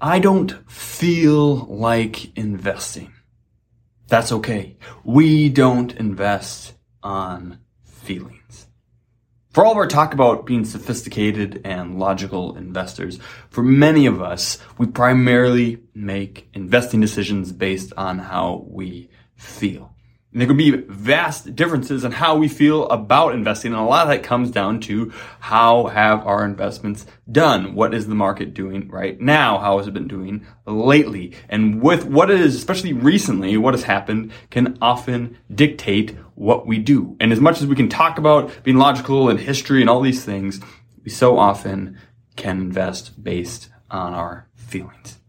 I don't feel like investing. That's okay. We don't invest on feelings. For all of our talk about being sophisticated and logical investors, for many of us, we primarily make investing decisions based on how we feel. And there could be vast differences in how we feel about investing. And a lot of that comes down to how have our investments done? What is the market doing right now? How has it been doing lately? And with what is, especially recently, what has happened can often dictate what we do. And as much as we can talk about being logical and history and all these things, we so often can invest based on our feelings.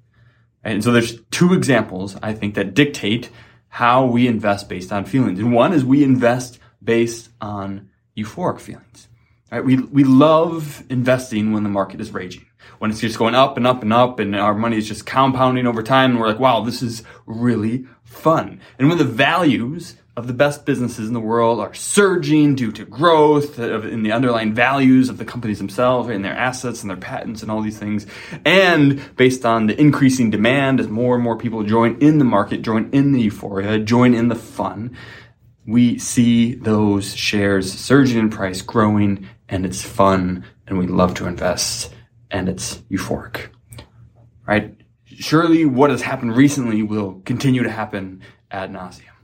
And so there's two examples, I think, that dictate how we invest based on feelings. And one is we invest based on euphoric feelings. Right? We, we love investing when the market is raging, when it's just going up and up and up and our money is just compounding over time. And we're like, wow, this is really fun. And when the values of the best businesses in the world are surging due to growth in the underlying values of the companies themselves and their assets and their patents and all these things. And based on the increasing demand as more and more people join in the market, join in the euphoria, join in the fun, we see those shares surging in price, growing, and it's fun and we love to invest and it's euphoric, right? Surely what has happened recently will continue to happen ad nauseum.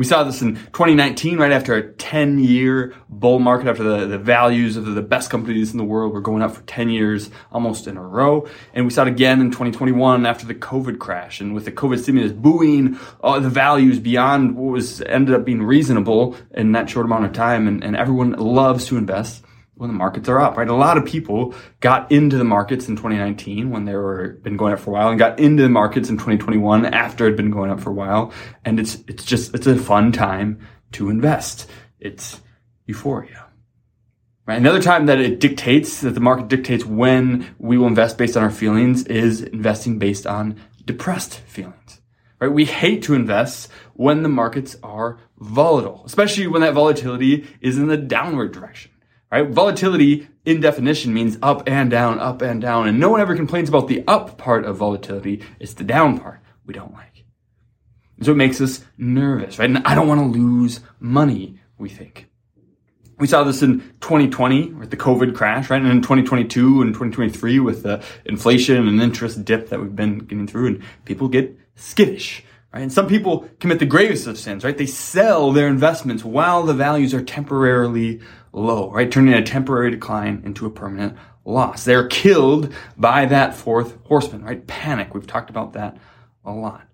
We saw this in 2019, right after a 10 year bull market, after the, the values of the best companies in the world were going up for 10 years almost in a row. And we saw it again in 2021 after the COVID crash. And with the COVID stimulus buoying uh, the values beyond what was ended up being reasonable in that short amount of time. And, and everyone loves to invest when the markets are up, right? A lot of people got into the markets in 2019 when they were been going up for a while and got into the markets in 2021 after it had been going up for a while. And it's, it's just, it's a fun time to invest. It's euphoria. Right? Another time that it dictates, that the market dictates when we will invest based on our feelings is investing based on depressed feelings. Right? We hate to invest when the markets are volatile, especially when that volatility is in the downward direction right? Volatility in definition means up and down, up and down. And no one ever complains about the up part of volatility. It's the down part we don't like. And so it makes us nervous, right? And I don't want to lose money, we think. We saw this in 2020 with the COVID crash, right? And in 2022 and 2023 with the inflation and interest dip that we've been getting through and people get skittish. Right? And some people commit the gravest of sins, right? They sell their investments while the values are temporarily low, right? Turning a temporary decline into a permanent loss. They're killed by that fourth horseman, right? Panic. We've talked about that a lot.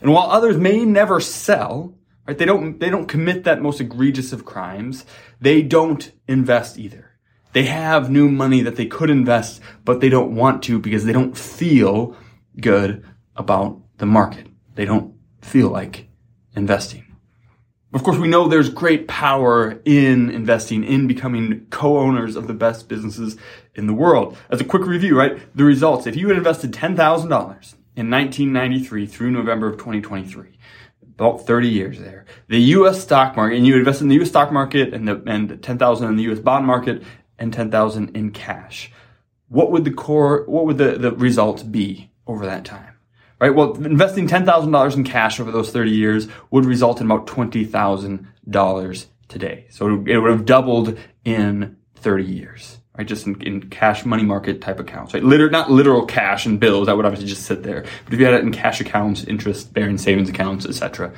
And while others may never sell, right? They don't, they don't commit that most egregious of crimes. They don't invest either. They have new money that they could invest, but they don't want to because they don't feel good about the market. They don't feel like investing. Of course, we know there's great power in investing, in becoming co-owners of the best businesses in the world. As a quick review, right? The results. If you had invested $10,000 in 1993 through November of 2023, about 30 years there, the U.S. stock market, and you invest in the U.S. stock market and the, and 10,000 in the U.S. bond market and 10,000 in cash. What would the core, what would the, the results be over that time? Right? Well, investing $10,000 in cash over those 30 years would result in about $20,000 today. So it would have doubled in 30 years, right? Just in, in cash money market type accounts, right? Liter- not literal cash and bills. That would obviously just sit there. But if you had it in cash accounts, interest bearing savings accounts, etc.,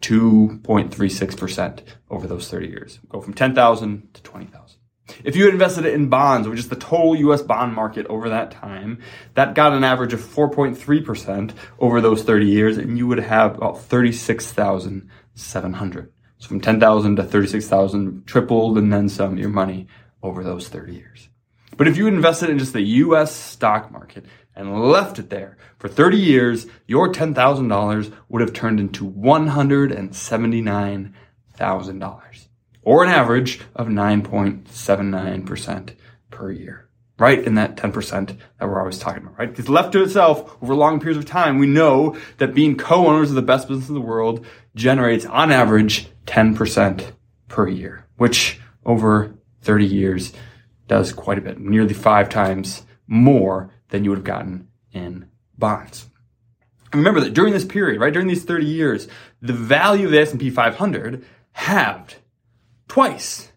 2.36% over those 30 years. Go from 10,000 to 20,000. If you invested it in bonds, which is the total US bond market over that time, that got an average of 4.3% over those 30 years, and you would have about 36,700. So from 10,000 to 36,000, tripled and then some your money over those 30 years. But if you invested in just the US stock market and left it there for 30 years, your $10,000 would have turned into $179,000 or an average of 9.79% per year. Right in that 10% that we're always talking about, right? Because left to itself over long periods of time, we know that being co-owners of the best business in the world generates on average 10% per year, which over 30 years does quite a bit, nearly five times more than you would have gotten in bonds. remember that during this period, right, during these 30 years, the value of the S&P 500 halved twice.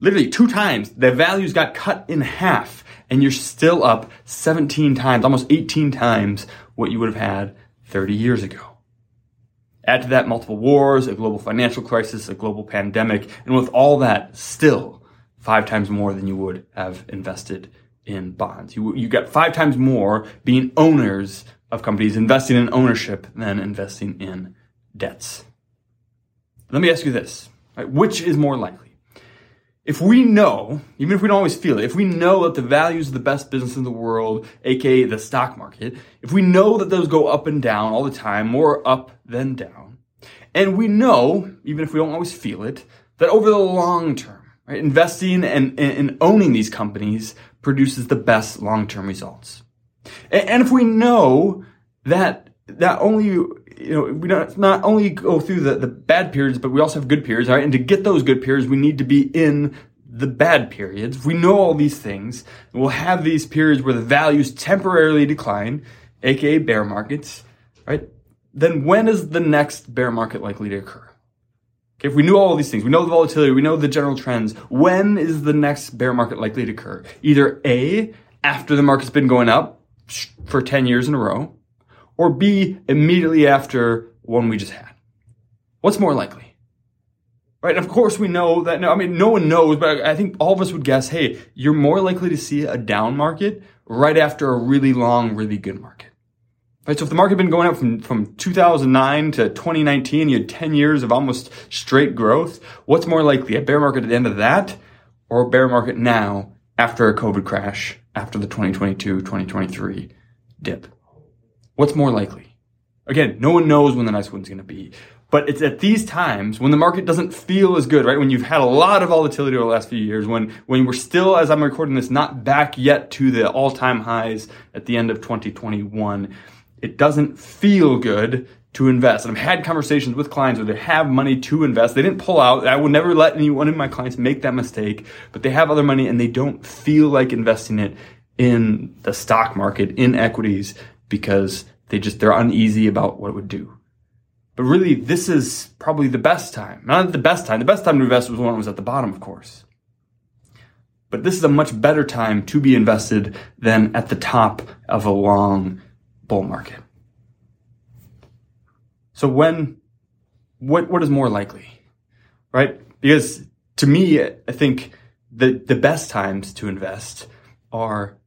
Literally two times. The values got cut in half and you're still up 17 times, almost 18 times what you would have had 30 years ago. Add to that multiple wars, a global financial crisis, a global pandemic, and with all that, still five times more than you would have invested in bonds. You, you got five times more being owners of companies, investing in ownership than investing in debts. Let me ask you this. Right? Which is more likely? if we know, even if we don't always feel it, if we know that the values of the best business in the world, aka the stock market, if we know that those go up and down all the time, more up than down, and we know, even if we don't always feel it, that over the long term, right, investing and, and owning these companies produces the best long-term results. And, and if we know that that only you know, we don't not only go through the, the bad periods, but we also have good periods, right? And to get those good periods, we need to be in the bad periods. We know all these things, we'll have these periods where the values temporarily decline, aka bear markets, right? Then when is the next bear market likely to occur? Okay, if we knew all these things, we know the volatility, we know the general trends, when is the next bear market likely to occur? Either A, after the market's been going up for 10 years in a row, or B, immediately after one we just had? What's more likely? Right? And of course we know that, no, I mean, no one knows, but I think all of us would guess, hey, you're more likely to see a down market right after a really long, really good market. Right? So if the market had been going up from, from 2009 to 2019, you had 10 years of almost straight growth. What's more likely, a bear market at the end of that or a bear market now after a COVID crash, after the 2022, 2023 dip? What's more likely? Again, no one knows when the next one's going to be. But it's at these times when the market doesn't feel as good, right? When you've had a lot of volatility over the last few years, when, when we're still, as I'm recording this, not back yet to the all-time highs at the end of 2021, it doesn't feel good to invest. And I've had conversations with clients where they have money to invest. They didn't pull out. I would never let any one of my clients make that mistake, but they have other money and they don't feel like investing it in the stock market, in equities, because they just, they're uneasy about what it would do. But really, this is probably the best time. Not the best time. The best time to invest was when it was at the bottom, of course. But this is a much better time to be invested than at the top of a long bull market. So when, what, what is more likely? Right? Because to me, I think the, the best times to invest are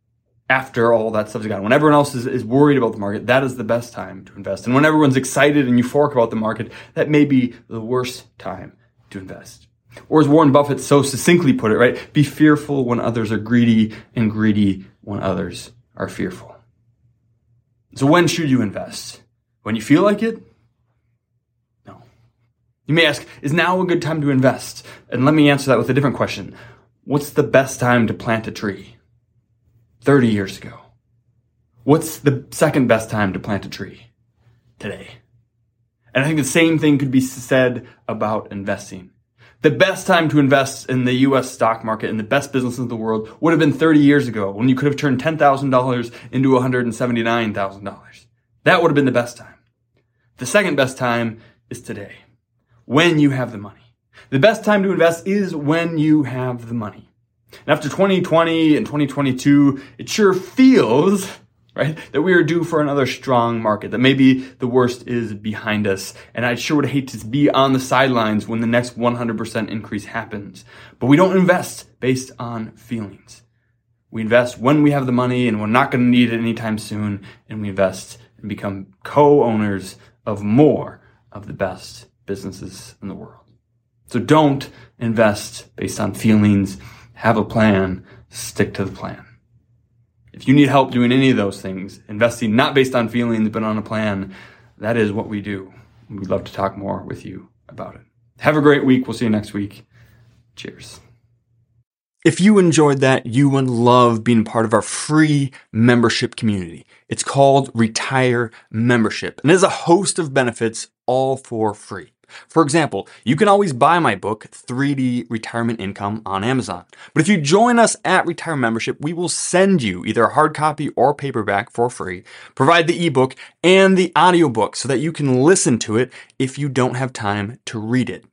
after all that stuff's gone. When everyone else is, is worried about the market, that is the best time to invest. And when everyone's excited and euphoric about the market, that may be the worst time to invest. Or as Warren Buffett so succinctly put it, right? Be fearful when others are greedy and greedy when others are fearful. So when should you invest? When you feel like it? No. You may ask, is now a good time to invest? And let me answer that with a different question. What's the best time to plant a tree? 30 years ago? What's the second best time to plant a tree? Today. And I think the same thing could be said about investing. The best time to invest in the US stock market and the best businesses in the world would have been 30 years ago when you could have turned $10,000 into $179,000. That would have been the best time. The second best time is today, when you have the money. The best time to invest is when you have the money. And after 2020 and 2022, it sure feels, right, that we are due for another strong market, that maybe the worst is behind us. And I sure would hate to be on the sidelines when the next 100% increase happens. But we don't invest based on feelings. We invest when we have the money and we're not going to need it anytime soon. And we invest and become co-owners of more of the best businesses in the world. So don't invest based on feelings have a plan, stick to the plan. If you need help doing any of those things, investing not based on feelings, but on a plan, that is what we do. We'd love to talk more with you about it. Have a great week. We'll see you next week. Cheers. If you enjoyed that, you would love being part of our free membership community. It's called Retire Membership and has a host of benefits all for free. For example, you can always buy my book, 3D Retirement Income, on Amazon. But if you join us at Retire Membership, we will send you either a hard copy or paperback for free, provide the ebook and the audiobook so that you can listen to it if you don't have time to read it.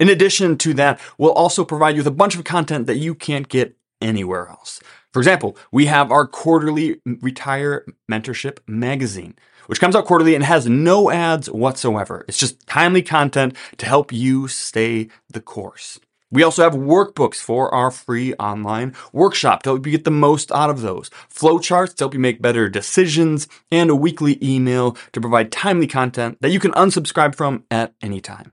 In addition to that, we'll also provide you with a bunch of content that you can't get anywhere else. For example, we have our quarterly Retire Mentorship magazine, which comes out quarterly and has no ads whatsoever. It's just timely content to help you stay the course. We also have workbooks for our free online workshop to help you get the most out of those, flowcharts to help you make better decisions, and a weekly email to provide timely content that you can unsubscribe from at any time.